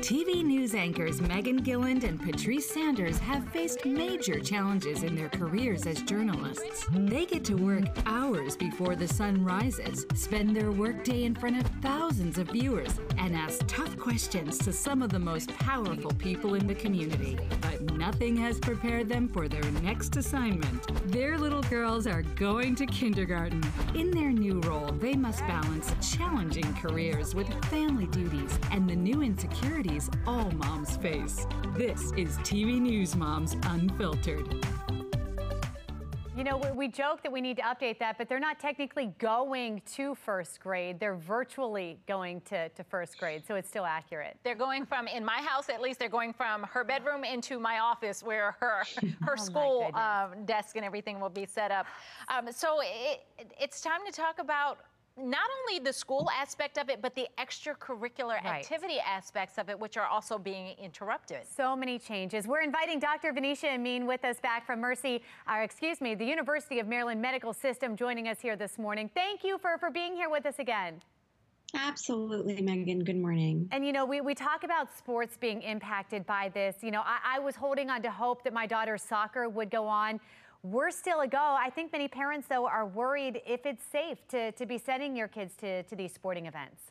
TV news anchors Megan Gilland and Patrice Sanders have faced major challenges in their careers as journalists. They get to work hours before the sun rises, spend their workday in front of thousands of viewers, and ask tough questions to some of the most powerful people in the community. But nothing has prepared them for their next assignment. Their little girls are going to kindergarten. In their new role, they must balance challenging careers with family duties and the new insecurities all moms face. This is TV News Moms Unfiltered. You know, we, we joke that we need to update that, but they're not technically going to first grade. They're virtually going to, to first grade, so it's still accurate. They're going from, in my house at least, they're going from her bedroom into my office where her her Oh, school um, desk and everything will be set up. Um, so it, it's time to talk about not only the school aspect of it, but the extracurricular Right. activity aspects of it, which are also being interrupted. So many changes. We're inviting Dr. Venetia Amin with us back from Mercy, or excuse me, the University of Maryland Medical System joining us here this morning. Thank you for, for being here with us again. Absolutely, Megan. Good morning. And you know, we, we talk about sports being impacted by this. You know, I, I was holding on to hope that my daughter's soccer would go on. We're still a go. I think many parents, though, are worried if it's safe to, to be sending your kids to, to these sporting events.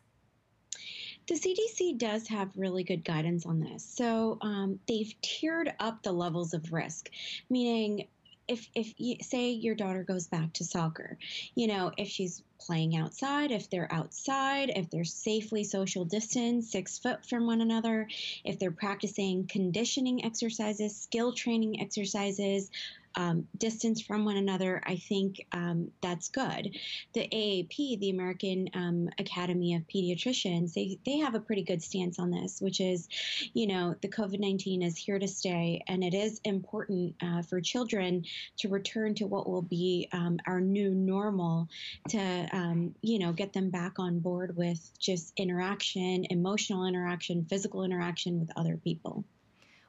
The CDC does have really good guidance on this. So um, they've tiered up the levels of risk, meaning if if you say your daughter goes back to soccer, you know, if she's playing outside, if they're outside, if they're safely social distance, six foot from one another, if they're practicing conditioning exercises, skill training exercises, um, distance from one another, I think um, that's good. The AAP, the American um, Academy of Pediatricians, they, they have a pretty good stance on this, which is, you know, the COVID 19 is here to stay, and it is important uh, for children to return to what will be um, our new normal to, um, you know, get them back on board with just interaction, emotional interaction, physical interaction with other people.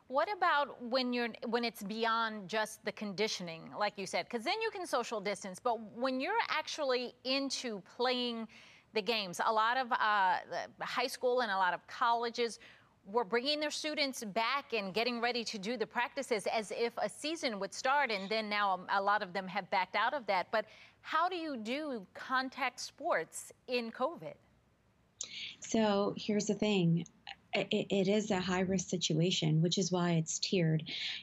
What about when you're when it's beyond just the conditioning, like you said? Because then you can social distance. But when you're actually into playing the games, a lot of uh, high school and a lot of colleges were bringing their students back and getting ready to do the practices as if a season would start, and then now a lot of them have backed out of that. But how do you do contact sports in COVID? So here's the thing. It, it is a high risk situation, which is why it's tiered.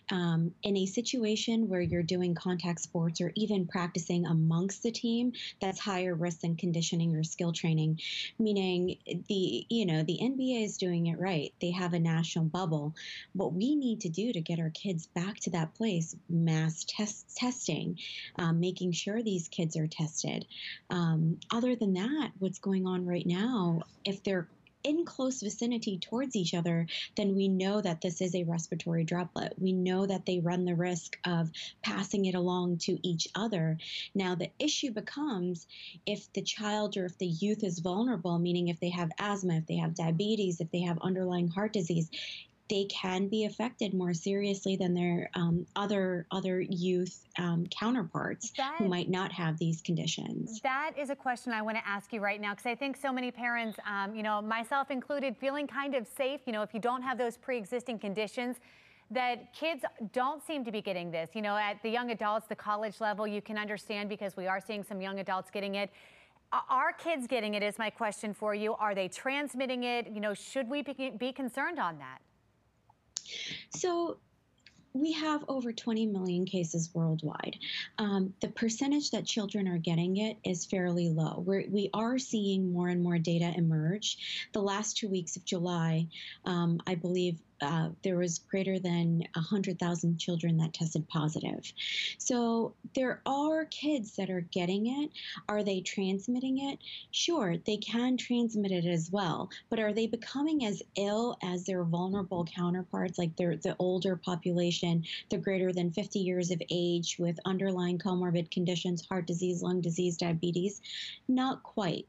Um, in a situation where you're doing contact sports or even practicing amongst the team, that's higher risk than conditioning or skill training. Meaning, the you know the NBA is doing it right. They have a national bubble. What we need to do to get our kids back to that place, mass test testing, um, making sure these kids are tested. Um, other than that, what's going on right now, if they're in close vicinity towards each other, then we know that this is a respiratory droplet. We know that they run the risk of passing it along to each other. Now, the issue becomes if the child or if the youth is vulnerable, meaning if they have asthma, if they have diabetes, if they have underlying heart disease, they can be affected more seriously than their um, other other youth um, counterparts That- who might not have these conditions. That is a question I want to ask you right now because I think so many parents, um, you know, myself included, feeling kind of safe, you know, if you don't have those pre existing conditions. That kids don't seem to be getting this. You know, at the young adults, the college level, you can understand because we are seeing some young adults getting it. Are kids getting it? Is my question for you. Are they transmitting it? You know, should we be concerned on that? So we have over 20 million cases worldwide. Um, the percentage that children are getting it is fairly low. We're, we are seeing more and more data emerge. The last two weeks of July, um, I believe uh, there was greater than 100,000 children that tested positive. So there are kids that are getting it. Are they transmitting it? Sure, they can transmit it as well. But are they becoming as ill as their vulnerable counterparts, like their the older population, the greater than 50 years of age with underlying comorbid conditions, heart disease, lung disease, diabetes? Not quite.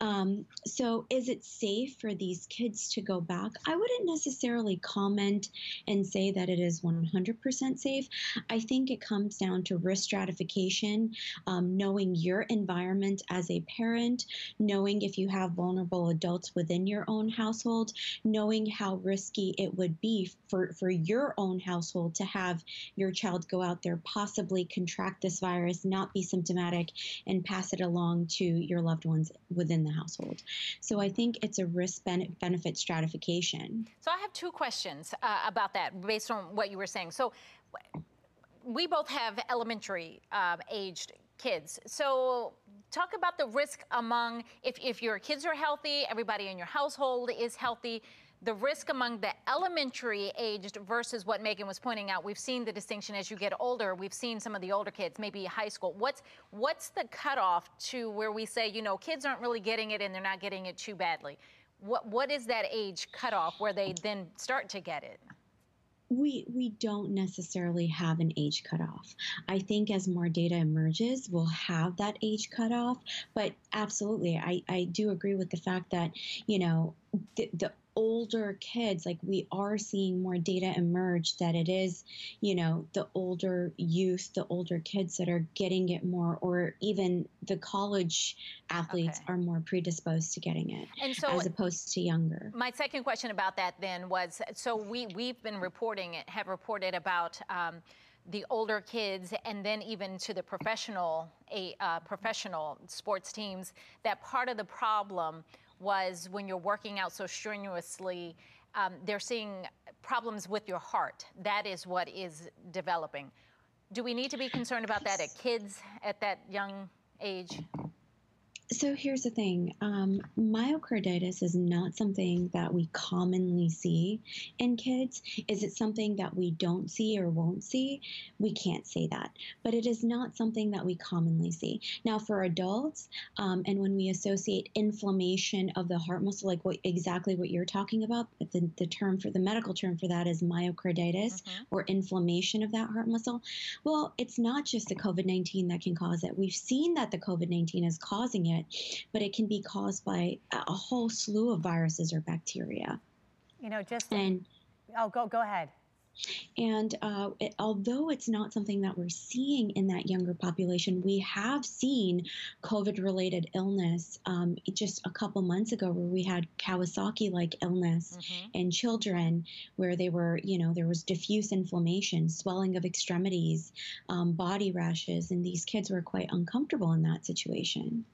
Um, so is it safe for these kids to go back? I wouldn't necessarily comment and say that it is 100% safe. I think it comes down to risk stratification, um, knowing your environment as a parent, knowing if you have vulnerable adults within your own household, knowing how risky it would be for, for your own household to have your child go out there, possibly contract this virus, not be symptomatic, and pass it along to your loved ones within the household. So I think it's a risk benefit stratification. So I have two questions uh, about that based on what you were saying. So we both have elementary uh, aged kids. So talk about the risk among if, if your kids are healthy, everybody in your household is healthy, the risk among the elementary aged versus what Megan was pointing out. We've seen the distinction as you get older. We've seen some of the older kids, maybe high school. What's what's the cutoff to where we say, you know, kids aren't really getting it and they're not getting it too badly? What what is that age cutoff where they then start to get it? we we don't necessarily have an age cutoff. I think as more data emerges, we'll have that age cutoff. But absolutely, I, I do agree with the fact that you know the, the older kids like we are seeing more data emerge that it is you know the older youth the older kids that are getting it more or even the college athletes okay. are more predisposed to getting it and so as opposed to younger my second question about that then was so we we've been reporting have reported about um, the older kids and then even to the professional a uh, professional sports teams that part of the problem was when you're working out so strenuously, um, they're seeing problems with your heart. That is what is developing. Do we need to be concerned about that at kids at that young age? So here's the thing um, myocarditis is not something that we commonly see in kids. Is it something that we don't see or won't see? We can't say that. But it is not something that we commonly see. Now, for adults, um, and when we associate inflammation of the heart muscle, like what exactly what you're talking about, the, the term for the medical term for that is myocarditis mm-hmm. or inflammation of that heart muscle. Well, it's not just the COVID 19 that can cause it. We've seen that the COVID 19 is causing it it, but it can be caused by a whole slew of viruses or bacteria. You know, just and oh, go go ahead. And uh, it, although it's not something that we're seeing in that younger population, we have seen COVID related illness um, just a couple months ago where we had Kawasaki like illness mm-hmm. in children where they were, you know, there was diffuse inflammation, swelling of extremities, um, body rashes, and these kids were quite uncomfortable in that situation.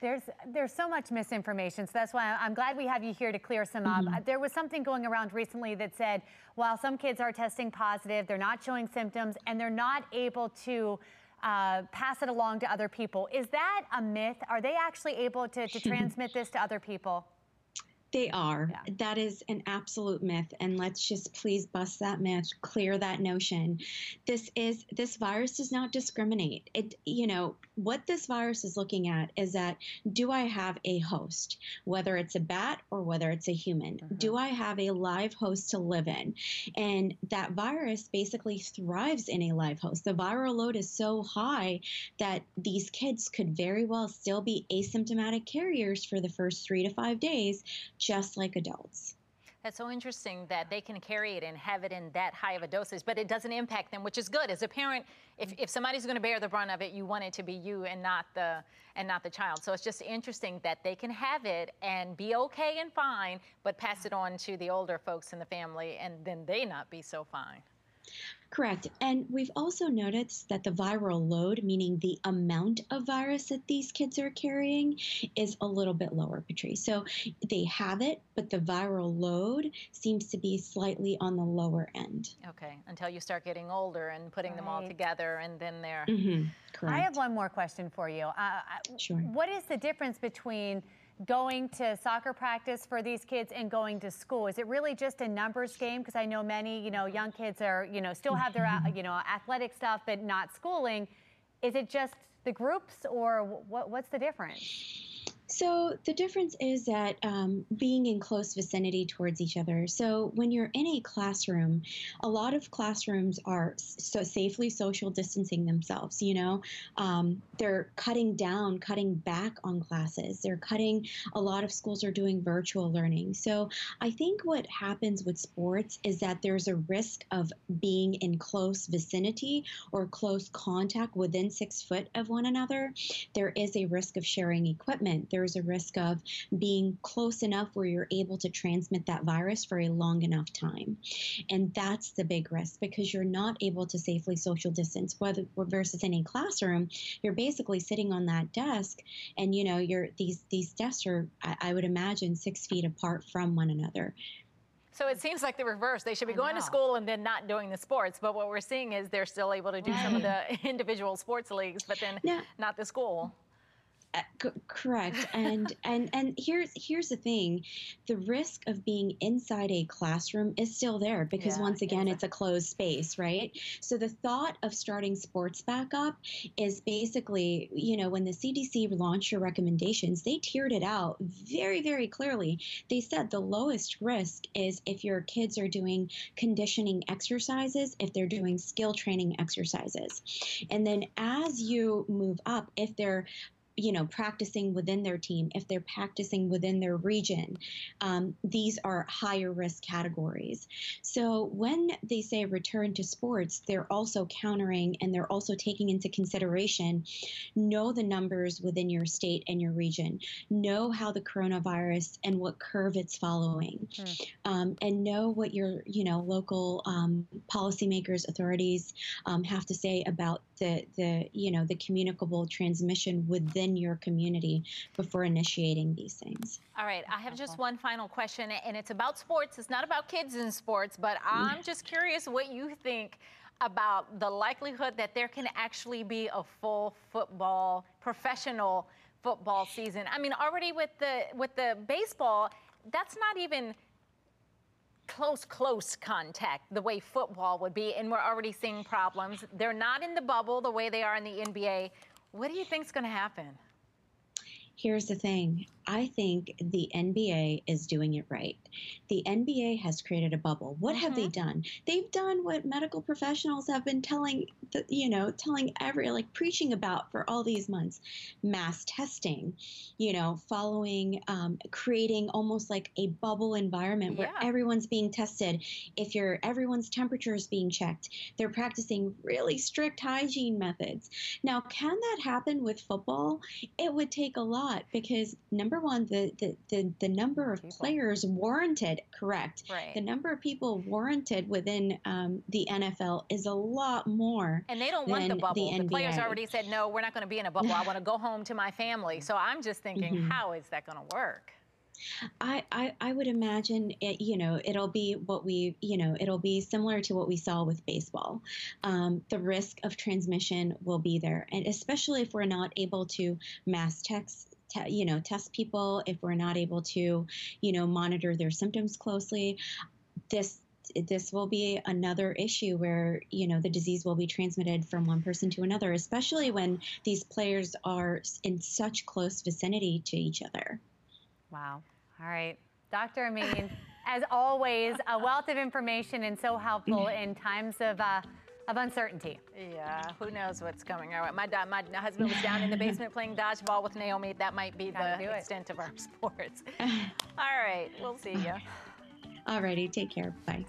There's there's so much misinformation, so that's why I'm glad we have you here to clear some up. Mm-hmm. There was something going around recently that said while some kids are testing positive, they're not showing symptoms, and they're not able to uh, pass it along to other people. Is that a myth? Are they actually able to, to transmit this to other people? They are. Yeah. That is an absolute myth. And let's just please bust that myth, clear that notion. This is this virus does not discriminate. It you know, what this virus is looking at is that do I have a host, whether it's a bat or whether it's a human? Mm-hmm. Do I have a live host to live in? And that virus basically thrives in a live host. The viral load is so high that these kids could very well still be asymptomatic carriers for the first three to five days just like adults. That's so interesting that they can carry it and have it in that high of a dosage, but it doesn't impact them, which is good. As a parent, if, if somebody's going to bear the brunt of it, you want it to be you and not the and not the child. So it's just interesting that they can have it and be okay and fine, but pass it on to the older folks in the family, and then they not be so fine. Correct. And we've also noticed that the viral load, meaning the amount of virus that these kids are carrying, is a little bit lower, Patrice. So they have it, but the viral load seems to be slightly on the lower end. Okay, until you start getting older and putting right. them all together, and then they're. Mm-hmm. Correct. I have one more question for you. Uh, sure. What is the difference between going to soccer practice for these kids and going to school? Is it really just a numbers game? Because I know many, you know, young kids are, you know, still have their, you know, athletic stuff, but not schooling. Is it just the groups or what, what's the difference? So the difference is that um, being in close vicinity towards each other. So when you're in a classroom, a lot of classrooms are so safely social distancing themselves. You know, um, they're cutting down, cutting back on classes. They're cutting. A lot of schools are doing virtual learning. So I think what happens with sports is that there's a risk of being in close vicinity or close contact within six foot of one another. There is a risk of sharing equipment there's a risk of being close enough where you're able to transmit that virus for a long enough time. And that's the big risk because you're not able to safely social distance whether versus in a classroom, you're basically sitting on that desk and you know, you're these these desks are I, I would imagine six feet apart from one another. So it seems like the reverse. They should be going to school and then not doing the sports. But what we're seeing is they're still able to do some of the individual sports leagues, but then not the school. Uh, c- correct. And and and here's here's the thing. The risk of being inside a classroom is still there because yeah, once again it's a closed space right? So the thought of starting sports back up is basically you know when the cdc launched your recommendations they tiered it out very very clearly. They said the lowest risk is if your kids are doing conditioning exercises if they're doing skill training exercises. And then as you move up if they're you know, practicing within their team, if they're practicing within their region, um, these are higher risk categories. So when they say return to sports, they're also countering and they're also taking into consideration know the numbers within your state and your region, know how the coronavirus and what curve it's following, mm. um, and know what your you know local um, policymakers, authorities um, have to say about the the you know the communicable transmission within within your community before initiating these things. All right, I have just one final question, and it's about sports. It's not about kids in sports, but I'm just curious what you think about the likelihood that there can actually be a full football, professional football season. I mean, already with the with the baseball, that's not even close, close contact the way football would be, and we're already seeing problems. They're not in the bubble the way they are in the NBA. What do you think is going to happen? Here's the thing I think the NBA is doing it right. The NBA has created a bubble. What mm-hmm. have they mm-hmm. done? They've done what medical professionals have been telling, the, you know, telling every, like preaching about for all these months mass testing, you know, following, um, creating almost like a bubble environment where everyone's being tested. If your everyone's temperature is being checked, they're practicing really strict hygiene methods. Now, can that happen with football? It would take a lot because number number one, the the the, the number of people. players warranted, correct? Right. The number of people warranted within um, the NFL is a lot more. And they don't want the bubble. The, the players already said, no, we're not going to be in a bubble. I want to go home to my family. So I'm just thinking, mm-hmm. how is that going to work? I, I, I would imagine it, you know it'll be what we you know it'll be similar to what we saw with baseball. Um, the risk of transmission will be there, and especially if we're not able to mass text te- you know, test people, if we're not able to, you know, monitor their symptoms closely, this this will be another issue where you know the disease will be transmitted from one person to another especially when these players are in such close vicinity to each other. Wow. All right. Dr amin as always a wealth of information and so helpful in times of uh, of uncertainty. Yeah, who knows what's coming our way. My, my husband was down in the basement playing dodgeball with Naomi. That might be the extent of our sports. All right, we'll see you. All righty, take care. Bye.